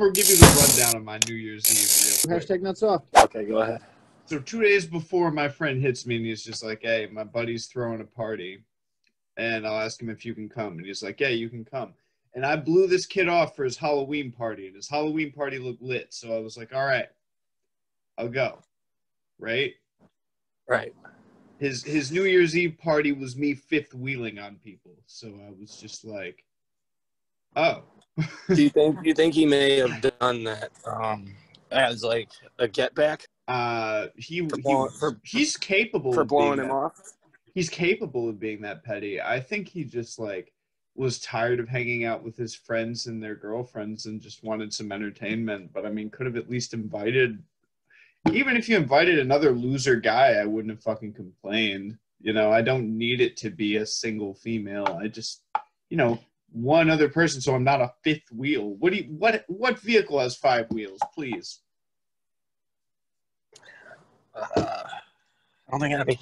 gonna give you the rundown of my New Year's Eve. real quick. Hashtag nuts off. Okay, go ahead. So two days before my friend hits me and he's just like, Hey, my buddy's throwing a party and I'll ask him if you can come. And he's like, Yeah, you can come. And I blew this kid off for his Halloween party, and his Halloween party looked lit. So I was like, All right, I'll go. Right? Right. His his New Year's Eve party was me fifth wheeling on people. So I was just like, Oh. Do you think do you think he may have done that um as like a get back Uh he, For he for- he's capable for of being blowing him that- off? he's capable of being that petty. I think he just like was tired of hanging out with his friends and their girlfriends and just wanted some entertainment. But I mean, could have at least invited. Even if you invited another loser guy, I wouldn't have fucking complained. You know, I don't need it to be a single female. I just, you know, one other person, so I'm not a fifth wheel. What do you, what what vehicle has five wheels? Please. Uh, I don't think any.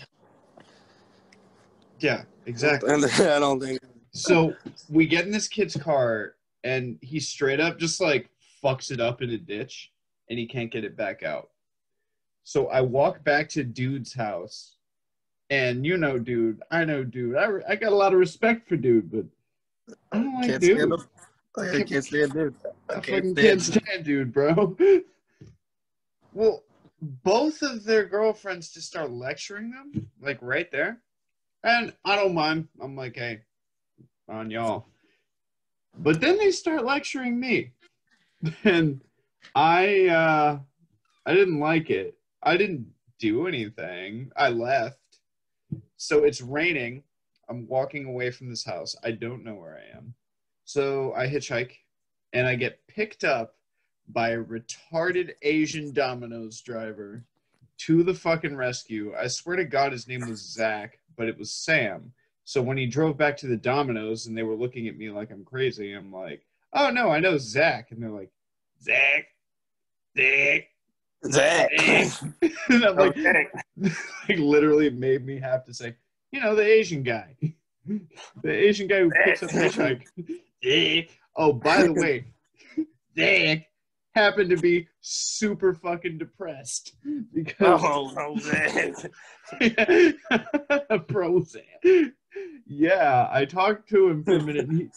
Yeah, exactly. I don't think. So we get in this kid's car, and he straight up just like fucks it up in a ditch, and he can't get it back out. So I walk back to dude's house, and you know, dude, I know, dude, I, I got a lot of respect for dude, but I don't like Can't dude. stand him. I can't stand dude. I I fucking can't can't stand. stand dude, bro. well, both of their girlfriends just start lecturing them, like right there. And I don't mind. I'm like, hey, on y'all. But then they start lecturing me. And I uh I didn't like it. I didn't do anything. I left. So it's raining. I'm walking away from this house. I don't know where I am. So I hitchhike and I get picked up by a retarded Asian Domino's driver to the fucking rescue. I swear to God, his name was Zach, but it was Sam. So when he drove back to the Domino's and they were looking at me like I'm crazy, I'm like, oh no, I know Zach. And they're like, Zach, Zach, Zach. And I'm like, like literally made me have to say, you know, the Asian guy. the Asian guy who picks up hitchhike. Oh, by the way, Zach happened to be super fucking depressed because Oh. Prozac. Yeah, I talked to him for a minute. And he,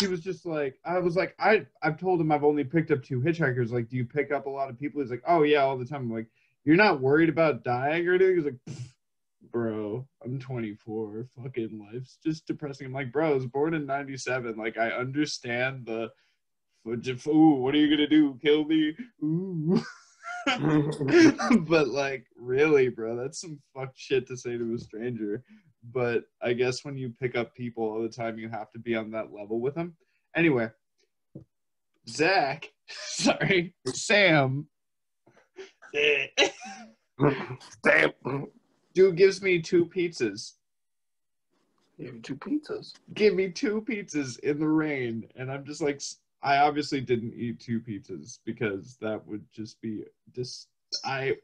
he was just like, I was like, I, I've told him I've only picked up two hitchhikers. Like, do you pick up a lot of people? He's like, oh yeah, all the time. I'm like, you're not worried about dying or anything? He's like, "Pfft, bro, I'm 24. Fucking life's just depressing. I'm like, bro, I was born in 97. Like, I understand the, ooh, what are you gonna do? Kill me? Ooh. but like really bro that's some fucked shit to say to a stranger but i guess when you pick up people all the time you have to be on that level with them anyway zach sorry sam Damn. dude gives me two pizzas You have two pizzas. give me two pizzas in the rain and i'm just like I obviously didn't eat two pizzas because that would just be just i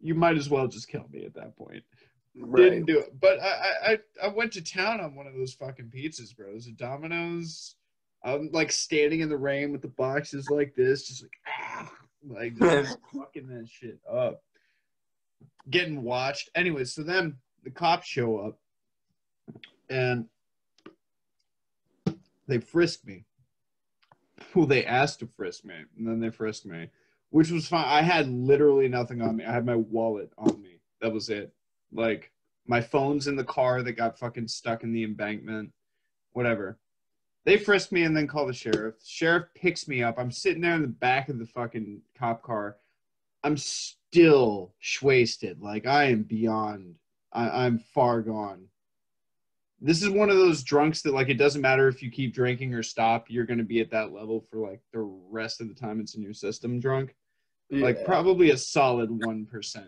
you might as well just kill me at that point didn't do it. But I, I I I went to town on one of those fucking pizzas, bro. A Domino's. I'm like standing in the rain with the boxes like this, just like ah, like just fucking that shit up. Getting watched. Anyway, so then the cops show up and they frisk me. Well, they asked to frisk me, and then they frisked me, which was fine. I had literally nothing on me. I had my wallet on me. That was it. Like my phone's in the car that got fucking stuck in the embankment. Whatever. They frisk me and then call the sheriff. The Sheriff picks me up. I'm sitting there in the back of the fucking cop car. I'm still wasted. Like I am beyond. I, I'm far gone. This is one of those drunks that like it doesn't matter if you keep drinking or stop. You're gonna be at that level for like the rest of the time it's in your system. Drunk like probably a solid 1%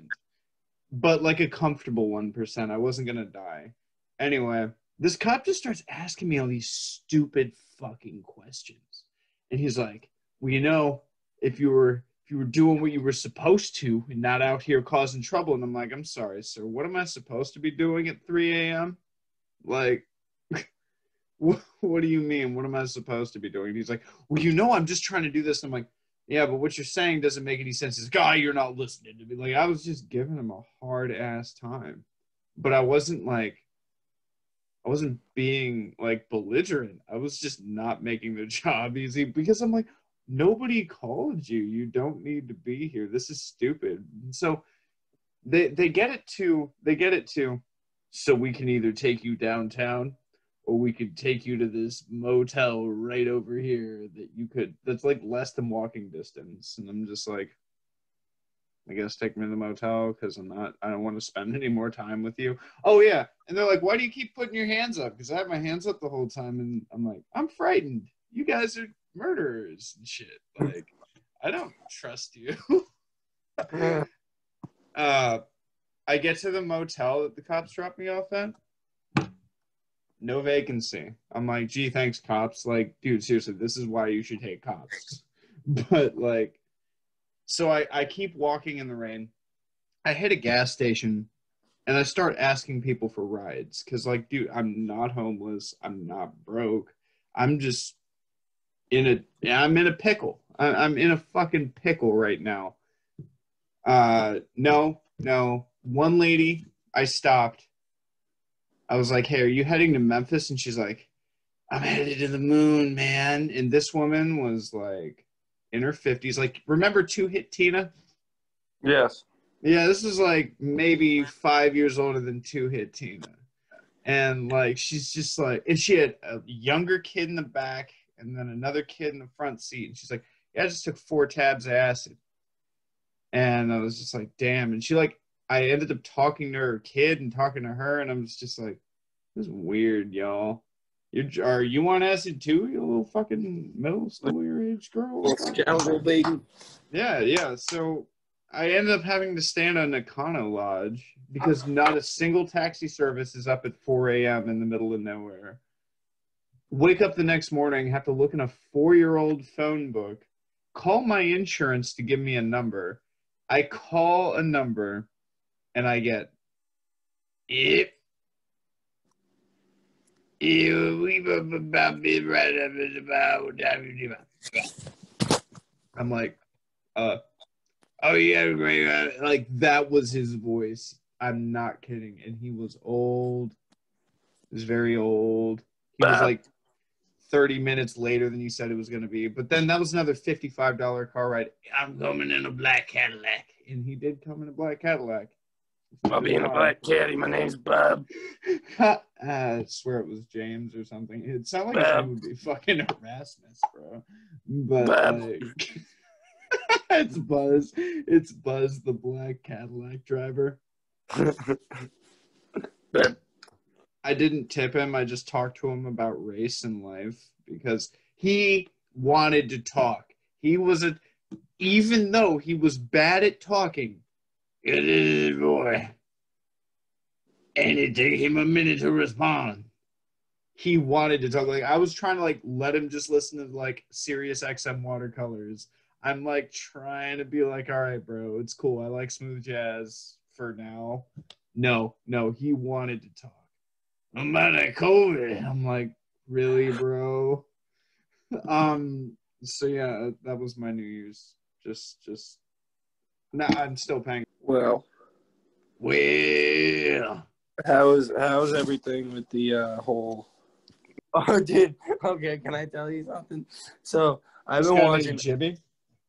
but like a comfortable 1% i wasn't gonna die anyway this cop just starts asking me all these stupid fucking questions and he's like well you know if you were you were doing what you were supposed to and not out here causing trouble and i'm like i'm sorry sir what am i supposed to be doing at 3 a.m like what, what do you mean? What am I supposed to be doing? He's like, well, you know, I'm just trying to do this. I'm like, yeah, but what you're saying doesn't make any sense. He's guy, you're not listening to me. Like I was just giving him a hard ass time, but I wasn't like, I wasn't being like belligerent. I was just not making the job easy because I'm like, nobody called you. You don't need to be here. This is stupid. So they they get it to they get it to so we can either take you downtown or we could take you to this motel right over here that you could that's like less than walking distance and i'm just like i guess take me to the motel because i'm not i don't want to spend any more time with you oh yeah and they're like why do you keep putting your hands up because i have my hands up the whole time and i'm like i'm frightened you guys are murderers and shit like i don't trust you uh i get to the motel that the cops dropped me off at no vacancy. I'm like, gee, thanks, cops. Like, dude, seriously, this is why you should hate cops. but like, so I, I keep walking in the rain. I hit a gas station and I start asking people for rides because, like, dude, I'm not homeless. I'm not broke. I'm just in a, I'm in a pickle. I, I'm in a fucking pickle right now. Uh, no, no. One lady, I stopped I was like, "Hey, are you heading to Memphis?" And she's like, "I'm headed to the moon, man." And this woman was like in her 50s. Like, remember Two Hit Tina? Yes. Yeah, this is like maybe five years older than Two Hit Tina. And like, she's just like, and she had a younger kid in the back and then another kid in the front seat. And she's like, Yeah, I just took four tabs of acid. And I was just like, Damn. And she like I ended up talking to her kid and talking to her, and I'm just like, this is weird, y'all. You are you on acid too, you little fucking middle school your age girl? Scoundrel baby. Yeah, yeah. So I ended up having to stand on Nakano Lodge because not a single taxi service is up at 4 a.m. in the middle of nowhere. Wake up the next morning, have to look in a four year old phone book, call my insurance to give me a number. I call a number and I get if I'm like, uh, oh yeah, great. Like that was his voice. I'm not kidding. And he was old. He was very old. He was like 30 minutes later than you said it was going to be. But then that was another $55 car ride. I'm coming in a black Cadillac. And he did come in a black Cadillac. I'll be in a black caddy. My name's Bob. Uh, I swear it was James or something. It sounded like Bob. it would be fucking Erasmus, bro. But like, it's Buzz. It's Buzz, the black Cadillac driver. I didn't tip him. I just talked to him about race and life because he wanted to talk. He was a, even though he was bad at talking, it is boy. And it took him a minute to respond. He wanted to talk like I was trying to like let him just listen to like Sirius XM watercolors. I'm like trying to be like, all right, bro, it's cool. I like smooth jazz for now. No, no, he wanted to talk. I'm about that COVID. I'm like, really, bro? um, so yeah, that was my New Year's. Just just no, I'm still paying. Well, well, how's how's everything with the uh, whole? Oh, dude. Okay, can I tell you something? So I've been watching Jimmy.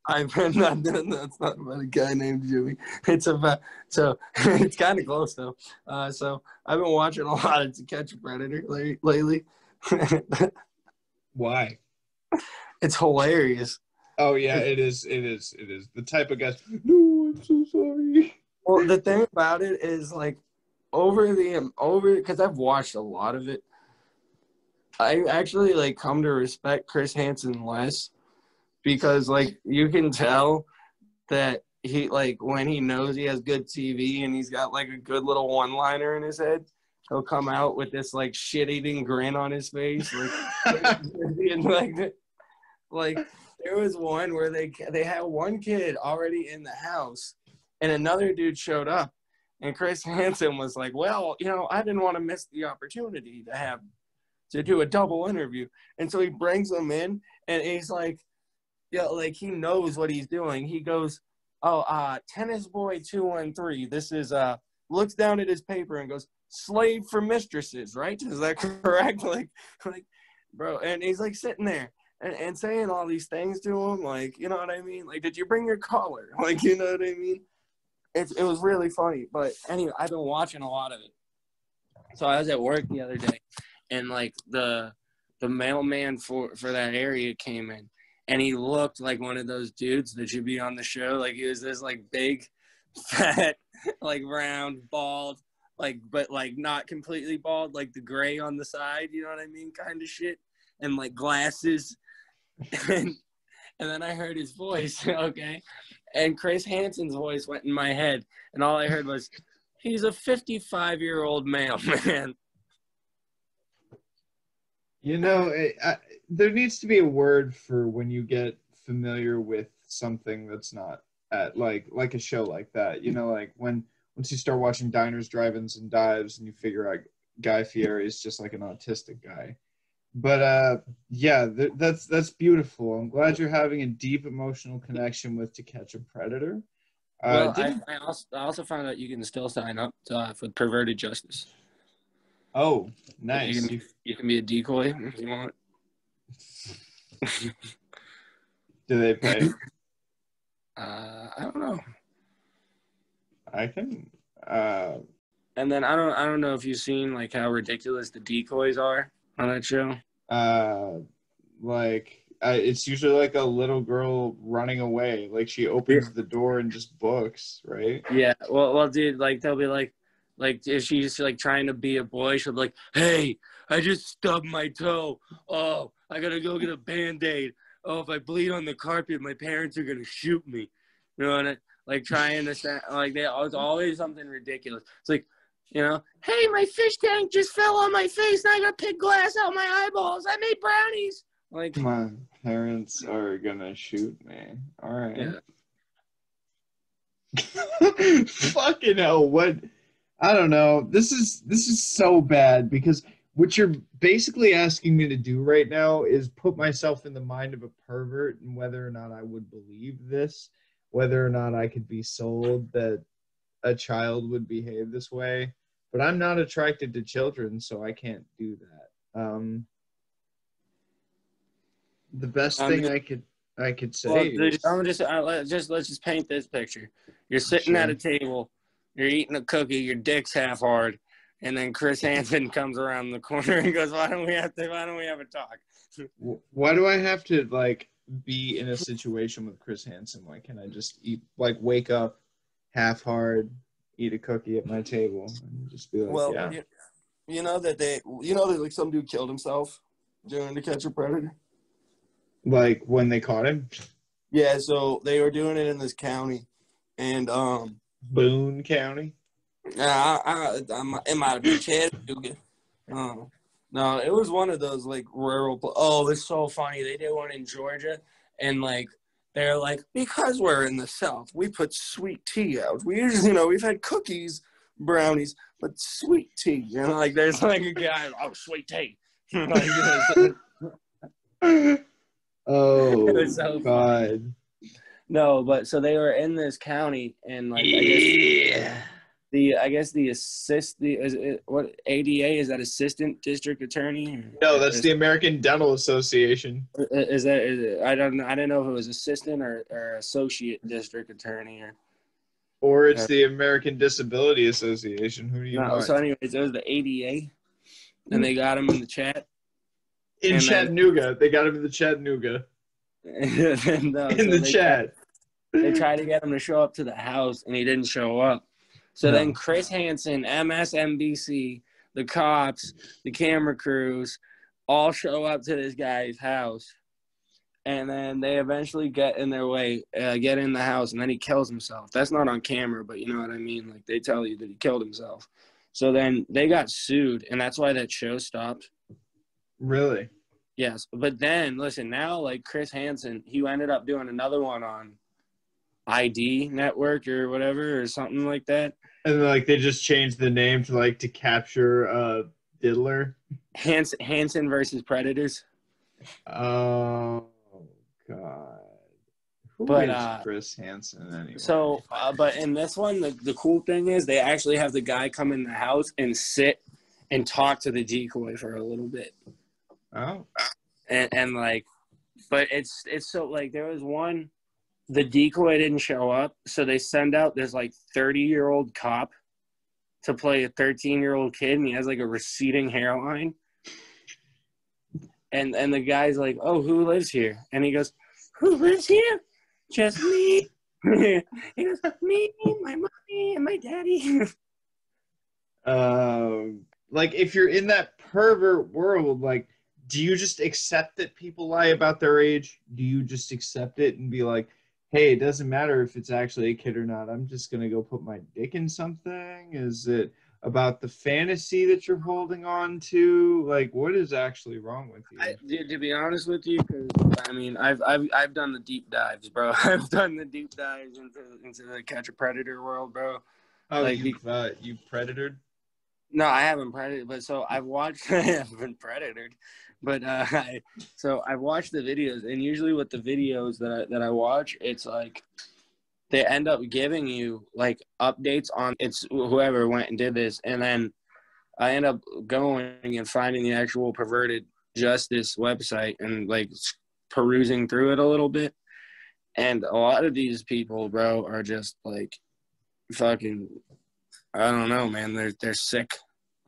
I've been not. That's not about a guy named Jimmy. It's about so it's kind of close though. Uh, so I've been watching a lot of To Catch a Predator lately. Why? It's hilarious. Oh yeah, it is. It is. It is the type of guys. No, I'm so sorry. Well, the thing about it is like over the over because I've watched a lot of it. I actually like come to respect Chris Hansen less because like you can tell that he like when he knows he has good TV and he's got like a good little one liner in his head, he'll come out with this like shit eating grin on his face, like being like like there was one where they they had one kid already in the house, and another dude showed up, and Chris Hansen was like, "Well, you know, I didn't want to miss the opportunity to have to do a double interview. And so he brings them in and he's like, yeah, like he knows what he's doing. He goes, Oh, uh, tennis boy two one three. This is uh looks down at his paper and goes, Slave for mistresses, right? Is that correct? like like bro, and he's like sitting there and, and saying all these things to him, like, you know what I mean? Like, did you bring your collar? Like, you know what I mean? It, it was really funny. But anyway, I've been watching a lot of it. So I was at work the other day and like the the mailman for for that area came in and he looked like one of those dudes that should be on the show. Like he was this like big fat like round bald like but like not completely bald like the gray on the side you know what i mean kind of shit and like glasses. And and then i heard his voice okay? And chris hansen's voice went in my head and all i heard was he's a 55 year old male man. You know, I, there needs to be a word for when you get familiar with something that's not at like like a show like that. You know, like when once you start watching diners, drive-ins, and dives, and you figure out Guy Fieri is just like an autistic guy. But uh, yeah, th- that's that's beautiful. I'm glad you're having a deep emotional connection with To Catch a Predator. well, Uh, I, I, also, I also found out you can still sign up to, uh, for perverted justice. oh, You nice. can, you can be a decoy if you want. Do they pay? Uh, I don't know. I can. Uh, And then I don't I don't know if you've seen like how ridiculous the decoys are on that show. uh, like I, it's usually like a little girl running away. Like she opens the door and just books, right? Yeah. Well, well, dude, like they'll be like, like if she's like trying to be a boy, she'll be like, "Hey, I just stubbed my toe. Oh, I gotta go get a band aid. Oh, if I bleed on the carpet, my parents are gonna shoot me." You know, and like trying to sound like they it's always something ridiculous. It's like, you know, hey, my fish tank just fell on my face, and I got pig glass out my eyeballs. I made brownies. Like, My parents are gonna shoot me. All right. Yeah. Fucking hell! What? I don't know. This is this is so bad because what you're basically asking me to do right now is put myself in the mind of a pervert and whether or not I would believe this, whether or not I could be sold that a child would behave this way. But I'm not attracted to children, so I can't do that. Um, the best Um, thing I could I could say Well, dude, I'm just, uh, let- just let's just paint this picture. You're sitting at a table, you're eating a cookie, your dick's half hard, and then Chris Hansen comes around the corner and goes, "Why don't we have to? Why don't we have a talk?" Why do I have to like be in a situation with Chris Hansen? Why can't I just eat like wake up half hard, eat a cookie at my table, and just be like, Well, yeah, you, you know that they, you know that like some dude killed himself doing the Catch a Predator. like when they caught him, Yeah, so they were doing it in this county, and um, Boone County. I, I, I'm, it might have been Chattanooga. Um, no, it was one of those like rural. pl- Oh, it's so funny. They did one in Georgia, and like they're like because we're in the South, we put sweet tea out. We usually, you know, we've had cookies, brownies, but sweet tea. You know, like there's like a guy, oh, sweet tea. like, oh It was so God! No, but so they were in this county, and like I guess the I guess the assist the is it, what ADA is that assistant district attorney? No, that's the American Dental Association. Is that is it, I don't I didn't know if it was assistant or, or associate district attorney or Or it's Yeah. the American Disability Association. Who do you no. So anyways, it was the ADA, and they got him in the chat. in then- Chattanooga, they got him in the Chattanooga uh, in so the chat. They tried to get him to show up to the house and he didn't show up. So No. then Chris Hansen, MSNBC, the cops, the camera crews all show up to this guy's house. And then they eventually get in their way, uh, get in the house, and then he kills himself. That's not on camera, but you know what I mean? Like they tell you that he killed himself. So then they got sued, and that's why that show stopped. Really? Yes, but then listen now, like Chris Hansen, he ended up doing another one on ID Network or whatever or something like that. And like they just changed the name to like to capture uh Diddler. Hans Hansen versus Predators. Oh God. Who But, is uh, Chris Hansen anyway? So, uh, but in this one, the, the cool thing is they actually have the guy come in the house and sit and talk to the decoy for a little bit, oh, and and like, but it's it's so like there was one, the decoy didn't show up, so they send out this like thirty year old cop to play a thirteen year old kid, and he has like a receding hairline. And and the guy's like, "Oh, who lives here?" And he goes, "Who lives here? Just me." he goes, "Me, my mommy, and my daddy." um, like if you're in that pervert world, like, do you just accept that people lie about their age? Do you just accept it and be like, hey, it doesn't matter if it's actually a kid or not. I'm just gonna go put my dick in something. Is it about the fantasy that you're holding on to? Like, what is actually wrong with you? I, to, to be honest with you, because I mean, I've, I've I've done the deep dives, bro. I've done the deep dives into into the catch a predator world, bro. oh, like, you uh, you predatored. No, I haven't predated, but so I've watched. I haven't predatored, but uh, I, so I've watched the videos, and usually with the videos that I, that I watch, it's like they end up giving you like updates on it's whoever went and did this, and then I end up going and finding the actual perverted justice website and like perusing through it a little bit, and a lot of these people, bro, are just like fucking. I don't know, man. They're they're sick.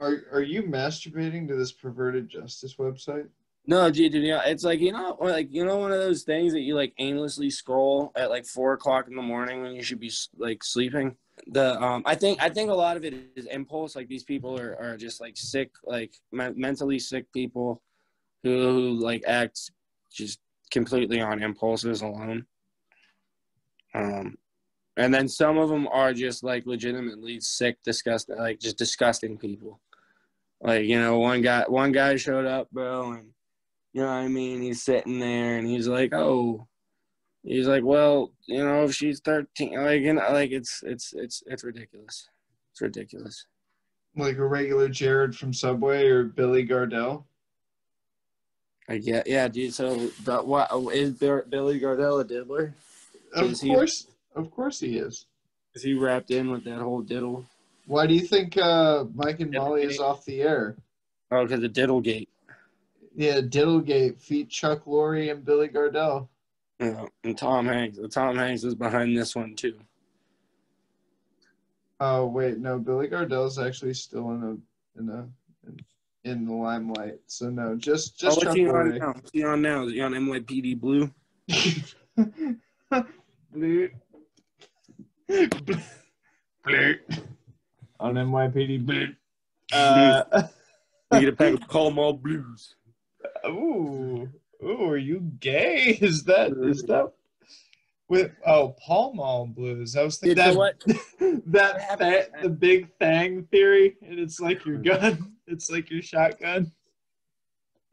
Are are you masturbating to this perverted justice website? No, dude, yeah, it's like you know, like you know, one of those things that you like aimlessly scroll at like four o'clock in the morning when you should be like sleeping. The um, I think I think a lot of it is impulse. Like these people are are just like sick, like me- mentally sick people who, who like act just completely on impulses alone. Um, and then some of them are just like legitimately sick, disgusting, like just disgusting people. Like you know, one guy one guy showed up, bro, and you know what I mean. He's sitting there, and he's like, "Oh," he's like, "Well, you know, if she's 13, like, you know, like it's it's it's it's ridiculous. It's ridiculous." Like a regular Jared from Subway or Billy Gardell? I get, yeah, dude. So, the, what is Billy Gardell a diddler? Of Is he- course, of course he is. Is he wrapped in with that whole diddle? Why do you think uh, Mike and Molly is off the air? Oh, because the diddlegate. Yeah, Diddlegate, feat Chuck Lorre and Billy Gardell. Yeah, and Tom Hanks. Tom Hanks is behind this one too. Oh wait, no, Billy Gardell's actually still in a in a in, in the limelight. So no, just oh, just what's Chuck he on Lorre. now? What's he on now? Is he on NYPD Blue? Blue. Blue. On NYPD Blue. Uh, We get a pack of Call 'em all blues. ooh, ooh, are you gay? Is that is that with oh Pall Mall Blues? I was thinking so what? that that the big fang theory, and it's like your gun. It's like your shotgun.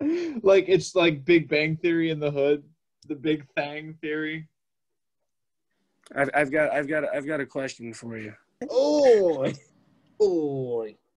Like it's like Big Bang Theory in the hood. The Big Fang theory. I've, I've got I've got I've got a question for you. Oh, oh,